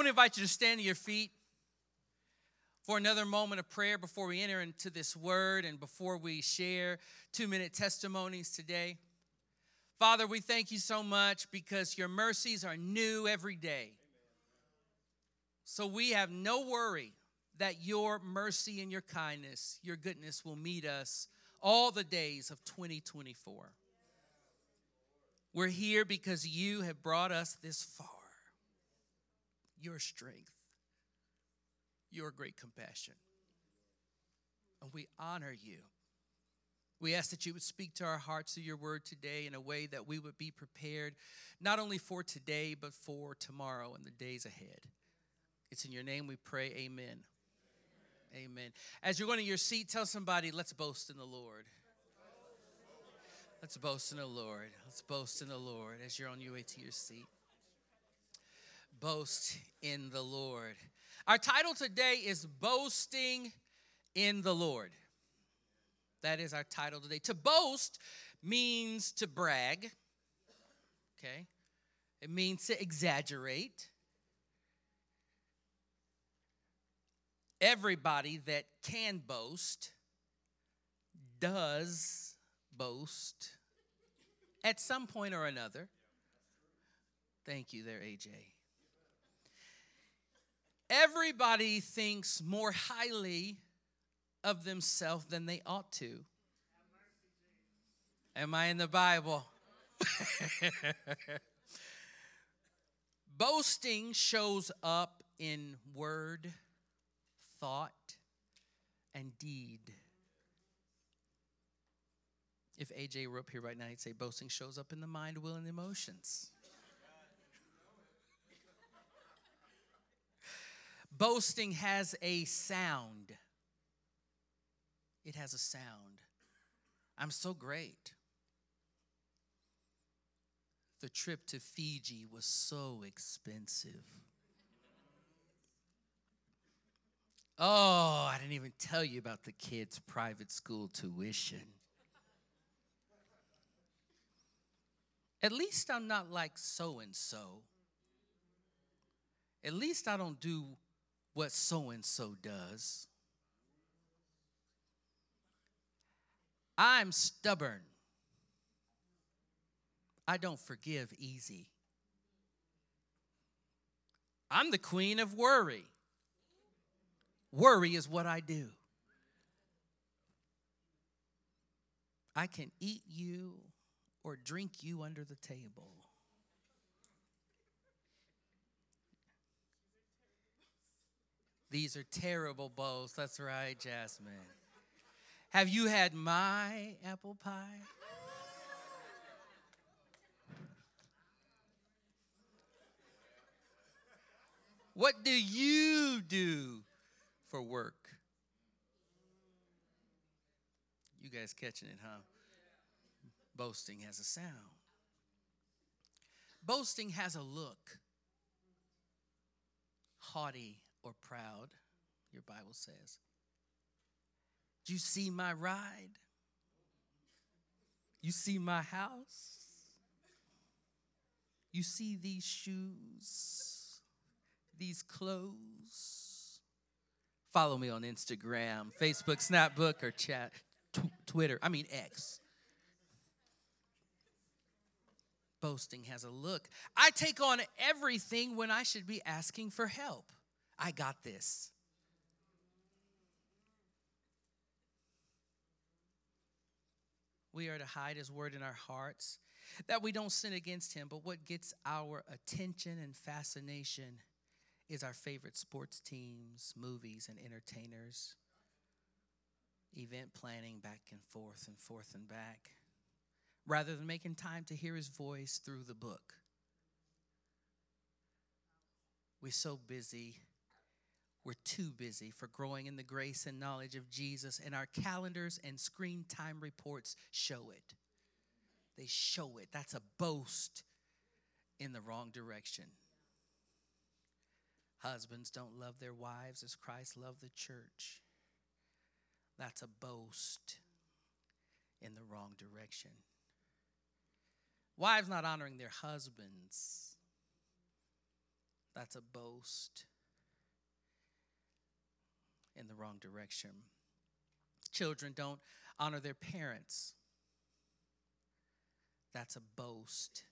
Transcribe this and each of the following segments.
want to invite you to stand to your feet for another moment of prayer before we enter into this word and before we share two minute testimonies today. Father, we thank you so much because your mercies are new every day. So we have no worry that your mercy and your kindness, your goodness will meet us all the days of 2024. We're here because you have brought us this far. Your strength, your great compassion. And we honor you. We ask that you would speak to our hearts through your word today in a way that we would be prepared not only for today, but for tomorrow and the days ahead. It's in your name we pray. Amen. Amen. As you're going to your seat, tell somebody, let's boast in the Lord. Let's boast in the Lord. Let's boast in the Lord as you're on your way to your seat. Boast in the Lord. Our title today is Boasting in the Lord. That is our title today. To boast means to brag, okay? It means to exaggerate. Everybody that can boast does boast at some point or another. Thank you there, AJ. Everybody thinks more highly of themselves than they ought to. Am I in the Bible? Boasting shows up in word, thought, and deed. If AJ were up here right now, he'd say boasting shows up in the mind, will, and emotions. Boasting has a sound. It has a sound. I'm so great. The trip to Fiji was so expensive. Oh, I didn't even tell you about the kids' private school tuition. At least I'm not like so and so. At least I don't do what so and so does. I'm stubborn. I don't forgive easy. I'm the queen of worry. Worry is what I do. I can eat you or drink you under the table. These are terrible bows. That's right, Jasmine. Have you had my apple pie? What do you do for work? You guys catching it, huh? Boasting has a sound. Boasting has a look. Haughty or proud, your Bible says. Do you see my ride? You see my house? You see these shoes, these clothes? Follow me on Instagram, Facebook, Snapbook, or chat, Twitter. I mean X. boasting has a look. I take on everything when I should be asking for help. I got this. We are to hide his word in our hearts that we don't sin against him. But what gets our attention and fascination is our favorite sports teams, movies, and entertainers, event planning back and forth and forth and back rather than making time to hear his voice through the book. We're so busy. We're too busy for growing in the grace and knowledge of Jesus, and our calendars and screen time reports show it. They show it. That's a boast in the wrong direction. Husbands don't love their wives as Christ loved the church. That's a boast in the wrong direction. Wives not honoring their husbands. That's a boast in the wrong direction. Children don't honor their parents. That's a boast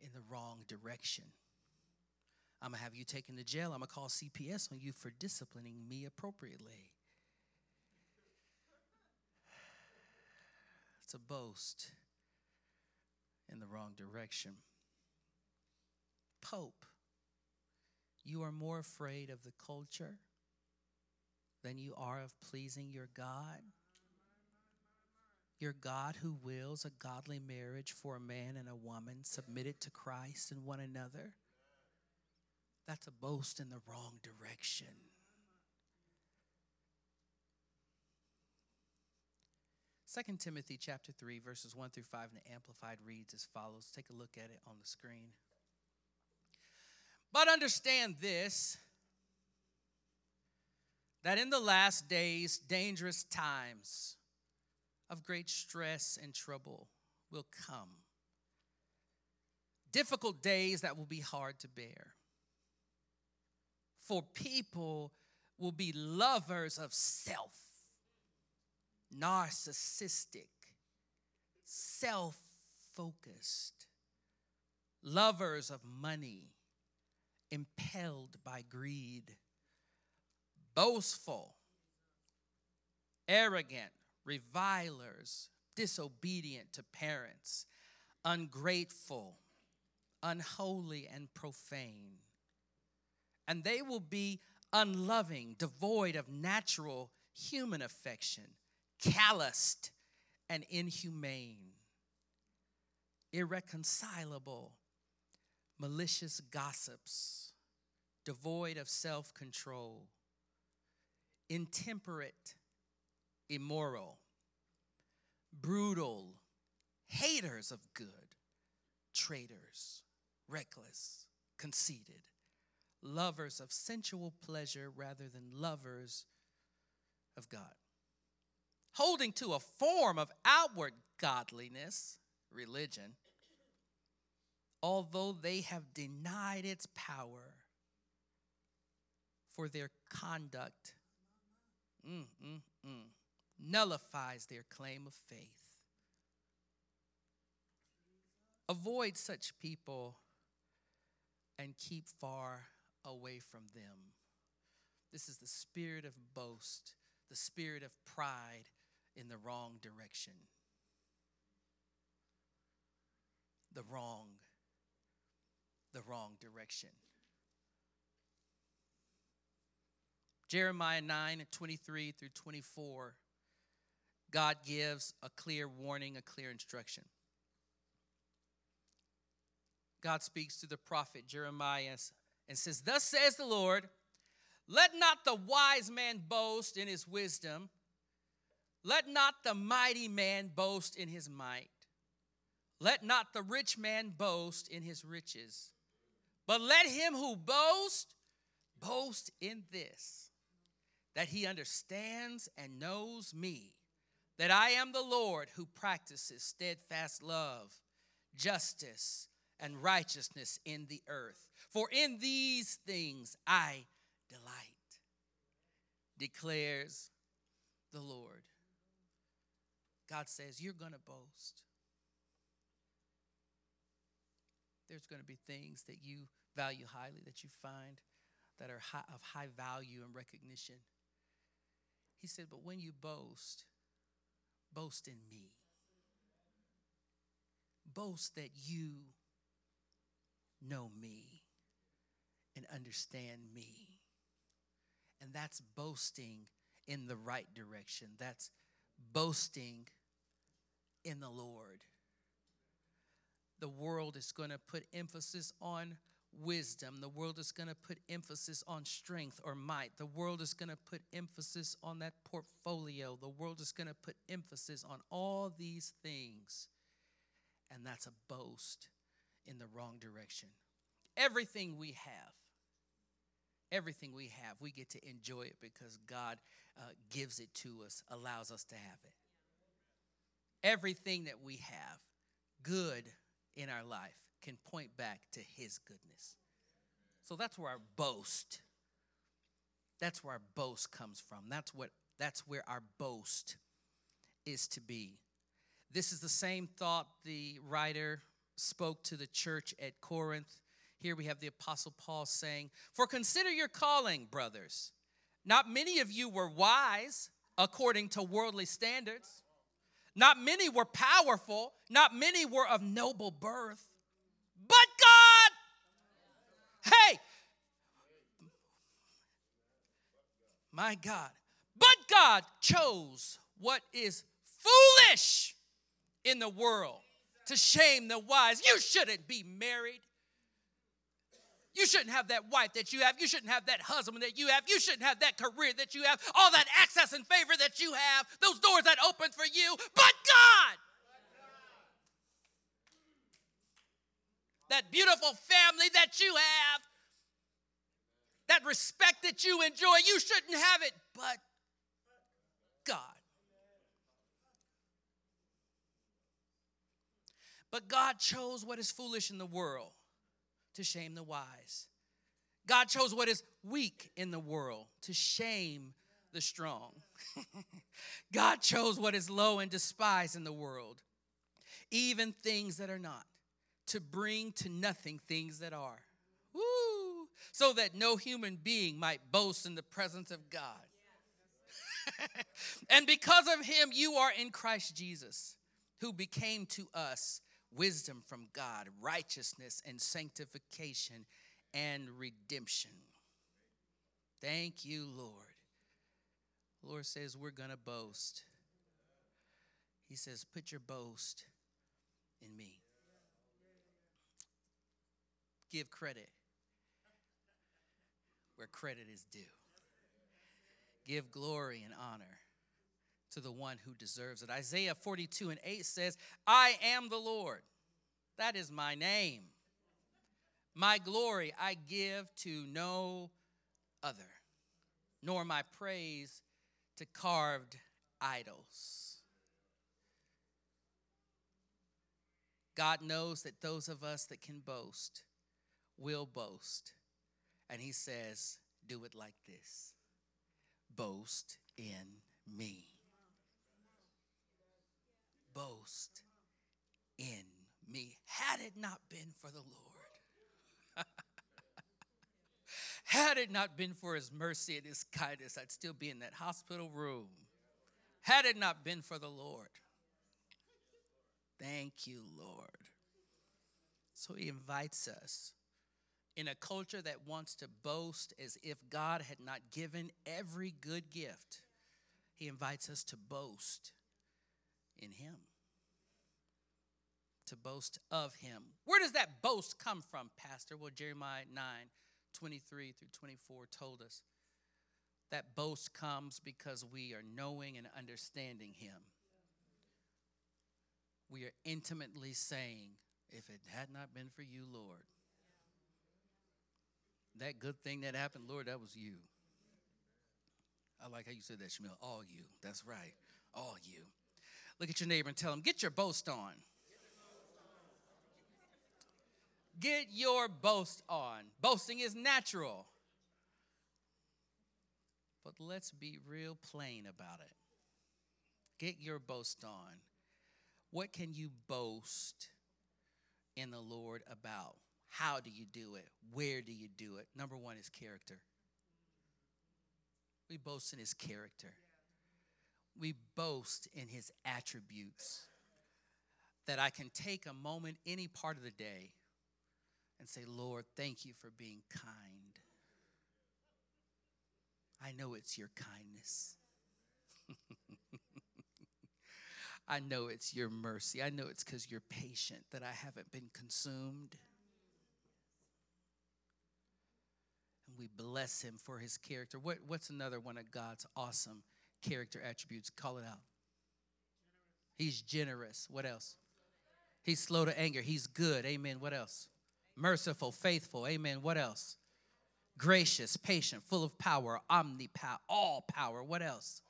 in the wrong direction. I'm to have you taken to jail. I'm to call CPS on you for disciplining me appropriately. It's a boast in the wrong direction. Pope, you are more afraid of the culture than you are of pleasing your God. Your God who wills a godly marriage for a man and a woman submitted to Christ and one another. That's a boast in the wrong direction. Second Timothy chapter 3 verses 1 through 5 in the amplified reads as follows. Take a look at it on the screen. But understand this that in the last days dangerous times of great stress and trouble will come. Difficult days that will be hard to bear. For people will be lovers of self, narcissistic, self focused, lovers of money, impelled by greed, boastful, arrogant, revilers, disobedient to parents, ungrateful, unholy, and profane. And they will be unloving, devoid of natural human affection, calloused, and inhumane, irreconcilable, malicious gossips, devoid of self control, intemperate immoral, brutal, haters of good, traitors, reckless, conceited, lovers of sensual pleasure rather than lovers of God. Holding to a form of outward godliness, religion, although they have denied its power for their conduct. Mm, mm, mm nullifies their claim of faith. Avoid such people and keep far away from them. This is the spirit of boast, the spirit of pride in the wrong direction. The wrong, the wrong direction. Jeremiah 9 23 through 24 God gives a clear warning, a clear instruction. God speaks to the prophet Jeremiah and says, Thus says the Lord, let not the wise man boast in his wisdom, let not the mighty man boast in his might, let not the rich man boast in his riches, but let him who boasts boast in this, that he understands and knows me that I am the Lord who practices steadfast love, justice, and righteousness in the earth. For in these things I delight, declares the Lord. God says, You're going to boast. There's going to be things that you value highly, that you find that are high, of high value and recognition. He said, But when you boast, Boast in me. Boast that you know me and understand me. And that's boasting in the right direction. That's boasting in the Lord. The world is going to put emphasis on wisdom. The world is going to put emphasis on strength or might. The world is going to put emphasis on that portfolio. The world is going to put emphasis on all these things. And that's a boast in the wrong direction. Everything we have, everything we have, we get to enjoy it because God uh, gives it to us, allows us to have it. Everything that we have, good in our life, can point back to His goodness. So that's where our boast. That's where our boast comes from. That's what that's where our boast is to be. This is the same thought the writer spoke to the church at Corinth. Here we have the Apostle Paul saying, For consider your calling, brothers. Not many of you were wise according to worldly standards. Not many were powerful. Not many were of noble birth. But God, hey, my God, but God chose what is foolish in the world to shame the wise. You shouldn't be married. You shouldn't have that wife that you have. You shouldn't have that husband that you have. You shouldn't have that career that you have. All that access and favor that you have. Those doors that open for you. But God. That beautiful family that you have. That respect that you enjoy. You shouldn't have it. But God. But God chose what is foolish in the world to shame the wise. God chose what is weak in the world to shame the strong. God chose what is low and despised in the world, even things that are not, to bring to nothing things that are. Woo! So that no human being might boast in the presence of God. and because of him, you are in Christ Jesus, who became to us wisdom from God, righteousness and sanctification and redemption. Thank you, Lord. Lord says we're going to boast. He says, put your boast in me. Give credit where credit is due. Give glory and honor to the one who deserves it. Isaiah 42 and 8 says, I am the Lord. That is my name. My glory I give to no other, nor my praise to carved idols. God knows that those of us that can boast will boast. And He says, Do it like this boast in me boast in me had it not been for the Lord. had it not been for his mercy and his kindness, I'd still be in that hospital room. Had it not been for the Lord. Thank you, Lord. So he invites us in a culture that wants to boast as if God had not given every good gift. He invites us to boast in Him, to boast of Him. Where does that boast come from, Pastor? Well, Jeremiah 9 23 through 24 told us that boast comes because we are knowing and understanding Him. We are intimately saying, if it had not been for you, Lord, that good thing that happened, Lord, that was you. I like how you said that, Shmuel. All you. That's right. All you. Look at your neighbor and tell him, get your boast on. Get your boast on. Boasting is natural. But let's be real plain about it. Get your boast on. What can you boast in the Lord about? How do you do it? Where do you do it? Number one is character. We boast in his character we boast in his attributes. That I can take a moment any part of the day and say, Lord, thank you for being kind. I know it's your kindness. I know it's your mercy. I know it's because you're patient that I haven't been consumed. And we bless him for his character. What, what's another one of God's awesome character attributes. Call it out. He's generous. What else? He's slow to anger. He's good. Amen. What else? Merciful, faithful. Amen. What else? Gracious, patient, full of power, omnipower, all power. What else?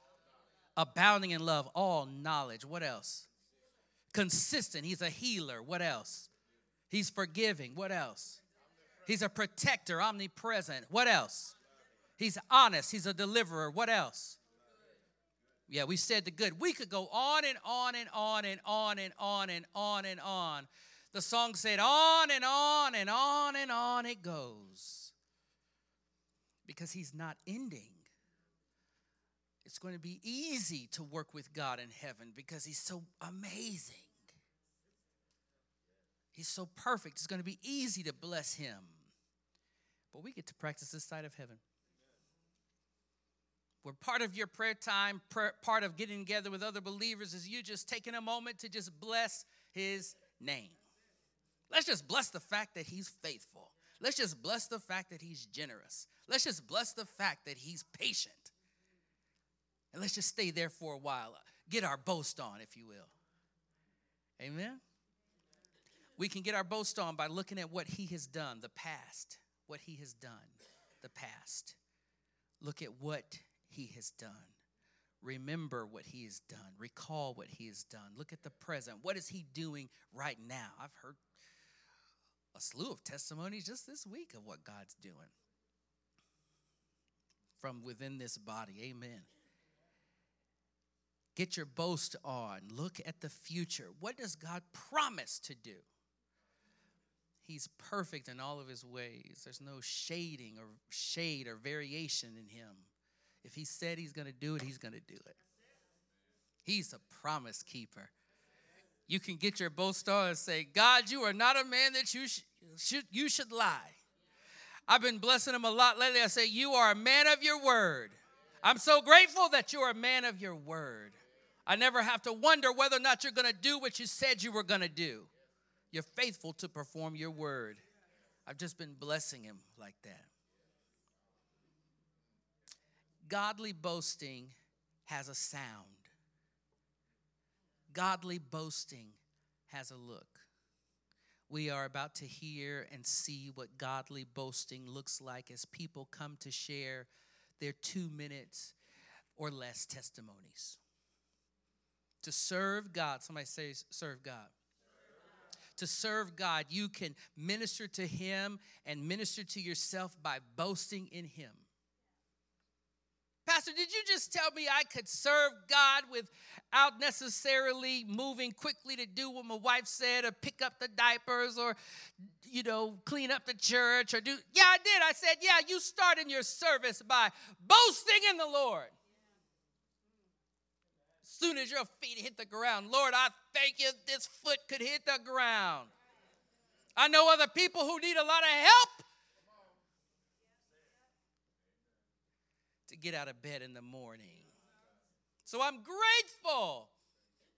Abounding in love, all knowledge. What else? Consistent. He's a healer. What else? He's forgiving. What else? He's a protector, omnipresent. What else? He's honest. He's a deliverer. What else? Yeah, we said the good. We could go on and on and on and on and on and on and on. The song said, on and on and on and on it goes. Because he's not ending. It's going to be easy to work with God in heaven because he's so amazing. He's so perfect. It's going to be easy to bless him. But we get to practice this side of heaven. Where part of your prayer time, part of getting together with other believers is you just taking a moment to just bless his name. Let's just bless the fact that he's faithful. Let's just bless the fact that he's generous. Let's just bless the fact that he's patient. And let's just stay there for a while. Get our boast on, if you will. Amen. We can get our boast on by looking at what he has done, the past what he has done, the past. Look at what he has done. Remember what he has done. Recall what he has done. Look at the present. What is he doing right now? I've heard a slew of testimonies just this week of what God's doing from within this body. Amen. Get your boast on. Look at the future. What does God promise to do? He's perfect in all of his ways. There's no shading or shade or variation in him. If he said he's going to do it, he's going to do it. He's a promise keeper. You can get your boast on and say, God, you are not a man that you sh- should, you should lie. I've been blessing him a lot lately. I say, You are a man of your word. I'm so grateful that you are a man of your word. I never have to wonder whether or not you're going to do what you said you were going to do. You're faithful to perform your word. I've just been blessing him like that. Godly boasting has a sound. Godly boasting has a look. We are about to hear and see what godly boasting looks like as people come to share their two minutes or less testimonies. To serve God, somebody says, serve God to serve God, you can minister to Him and minister to yourself by boasting in Him. Pastor, did you just tell me I could serve God without necessarily moving quickly to do what my wife said or pick up the diapers or, you know, clean up the church or do? Yeah, I did. I said, yeah, you start in your service by boasting in the Lord soon as your feet hit the ground. Lord, I thank you this foot could hit the ground. I know other people who need a lot of help to get out of bed in the morning. So I'm grateful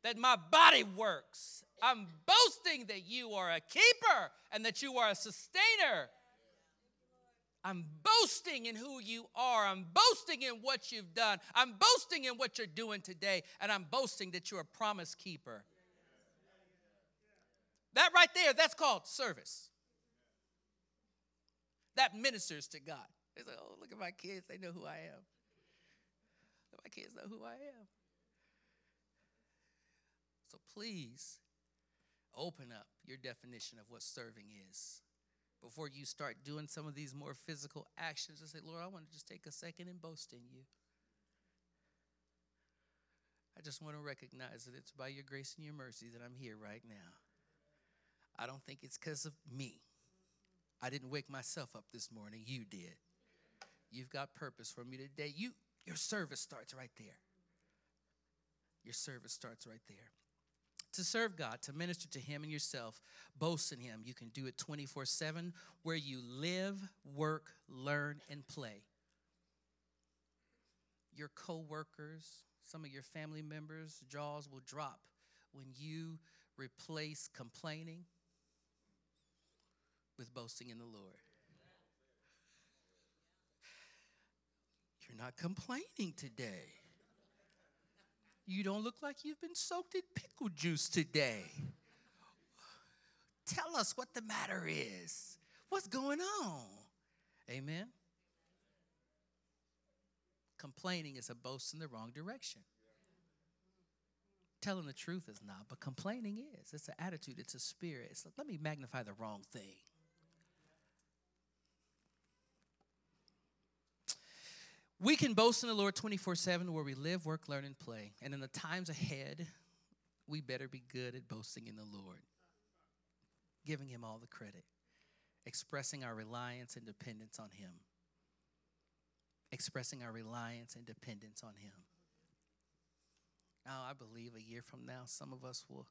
that my body works. I'm boasting that you are a keeper and that you are a sustainer. I'm boasting in who you are. I'm boasting in what you've done. I'm boasting in what you're doing today. And I'm boasting that you're a promise keeper. That right there, that's called service. That ministers to God. They say, oh, look at my kids. They know who I am. My kids know who I am. So please open up your definition of what serving is before you start doing some of these more physical actions and say, Lord, I want to just take a second and boast in you. I just want to recognize that it's by your grace and your mercy that I'm here right now. I don't think it's because of me. I didn't wake myself up this morning. You did. You've got purpose for me today. You your service starts right there. Your service starts right there to serve God, to minister to Him and yourself, boast in Him. You can do it 24 7 where you live, work, learn, and play. Your co workers, some of your family members' jaws will drop when you replace complaining with boasting in the Lord. You're not complaining today. You don't look like you've been soaked in pickle juice today. Tell us what the matter is. What's going on? Amen. Complaining is a boast in the wrong direction. Telling the truth is not, but complaining is. It's an attitude, it's a spirit. It's like, let me magnify the wrong thing. We can boast in the Lord 24 7 where we live, work, learn, and play. And in the times ahead, we better be good at boasting in the Lord, giving Him all the credit, expressing our reliance and dependence on Him. Expressing our reliance and dependence on Him. Now, I believe a year from now, some of us will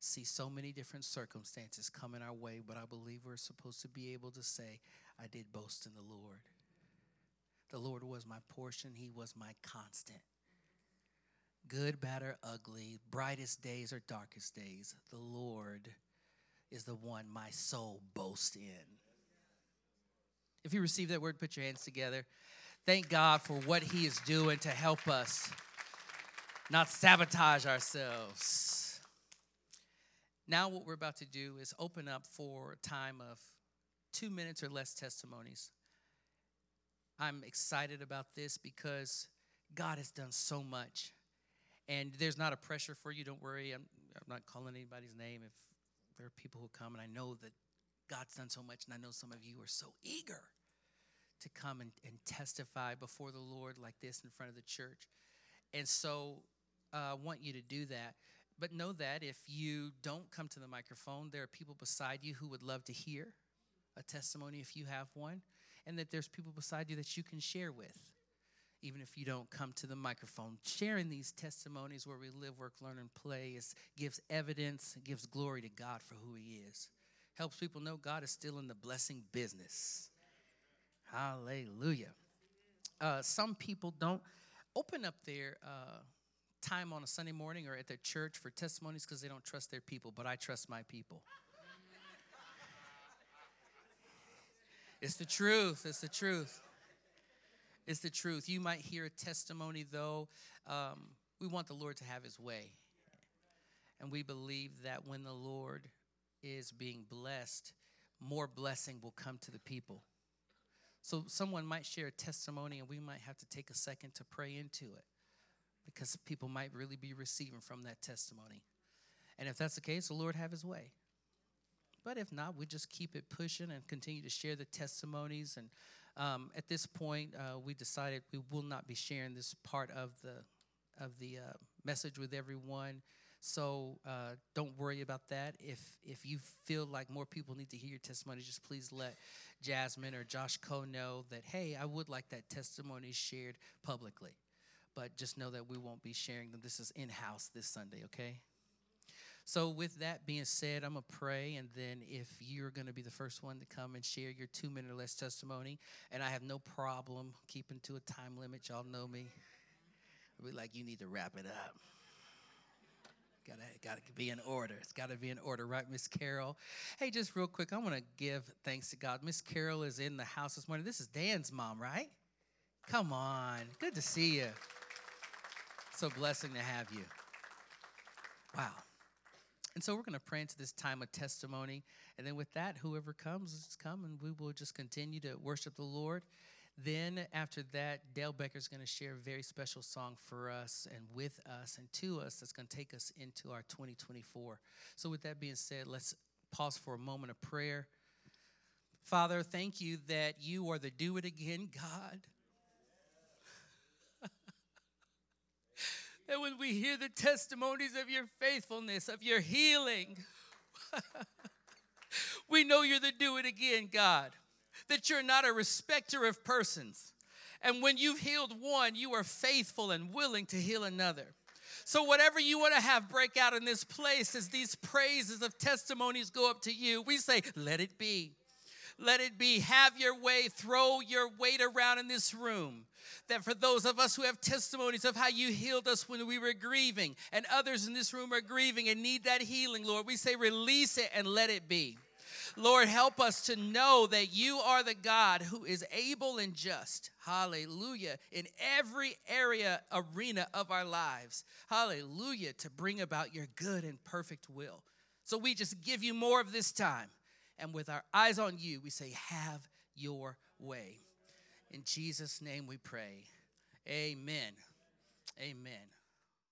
see so many different circumstances coming our way, but I believe we're supposed to be able to say, I did boast in the Lord. The Lord was my portion, He was my constant. Good, bad, or ugly, brightest days or darkest days, the Lord is the one my soul boasts in. If you receive that word, put your hands together. Thank God for what He is doing to help us not sabotage ourselves. Now, what we're about to do is open up for a time of two minutes or less testimonies. I'm excited about this because God has done so much. And there's not a pressure for you. Don't worry. I'm, I'm not calling anybody's name if there are people who come, and I know that God's done so much, and I know some of you are so eager to come and, and testify before the Lord like this in front of the church. And so uh, I want you to do that. But know that if you don't come to the microphone, there are people beside you who would love to hear a testimony if you have one, and that there's people beside you that you can share with, even if you don't come to the microphone. Sharing these testimonies where we live, work, learn, and play is, gives evidence, gives glory to God for who He is. Helps people know God is still in the blessing business. Hallelujah. Uh, some people don't open up their. Uh, time on a Sunday morning or at their church for testimonies because they don't trust their people, but I trust my people. It's the truth. It's the truth. It's the truth. You might hear a testimony, though. Um, we want the Lord to have his way. And we believe that when the Lord is being blessed, more blessing will come to the people. So, someone might share a testimony, and we might have to take a second to pray into it because people might really be receiving from that testimony. And if that's the case, the Lord have his way. But if not, we just keep it pushing and continue to share the testimonies. And um, at this point, uh, we decided we will not be sharing this part of the of the uh, message with everyone. So uh, don't worry about that. If if you feel like more people need to hear your testimony, just please let Jasmine or Josh Coe know that hey, I would like that testimony shared publicly but just know that we won't be sharing them. This is in house this Sunday, okay? So, with that being said, I'm going to pray, and then if you're going to be the first one to come and share your two minute or less testimony, and I have no problem keeping to a time limit, y'all know me. I'll be like, you need to wrap it up. Gotta, gotta be in order. It's gotta be in order, right, Miss Carol? Hey, just real quick, I want to give thanks to God. Miss Carol is in the house this morning. This is Dan's mom, right? Come on, good to see you. So blessing to have you. Wow. And so we're going to pray into this time of testimony. And then with that, whoever comes, just come and we will just continue to worship the Lord. Then after that, Dale Becker is going to share a very special song for us and with us and to us that's going to take us into our 2024. So with that being said, let's pause for a moment of prayer. Father, thank you that you are the do it again God. That when we hear the testimonies of your faithfulness, of your healing, we know you're the do it again, God. That you're not a respecter of persons. And when you've healed one, you are faithful and willing to heal another. So, whatever you want to have break out in this place as these praises of testimonies go up to you, we say, let it be. Let it be. Have your way. Throw your weight around in this room. That for those of us who have testimonies of how you healed us when we were grieving, and others in this room are grieving and need that healing, Lord, we say release it and let it be. Lord, help us to know that you are the God who is able and just. Hallelujah. In every area, arena of our lives. Hallelujah. To bring about your good and perfect will. So we just give you more of this time. And with our eyes on you, we say, Have your way. In Jesus' name we pray. Amen. Amen.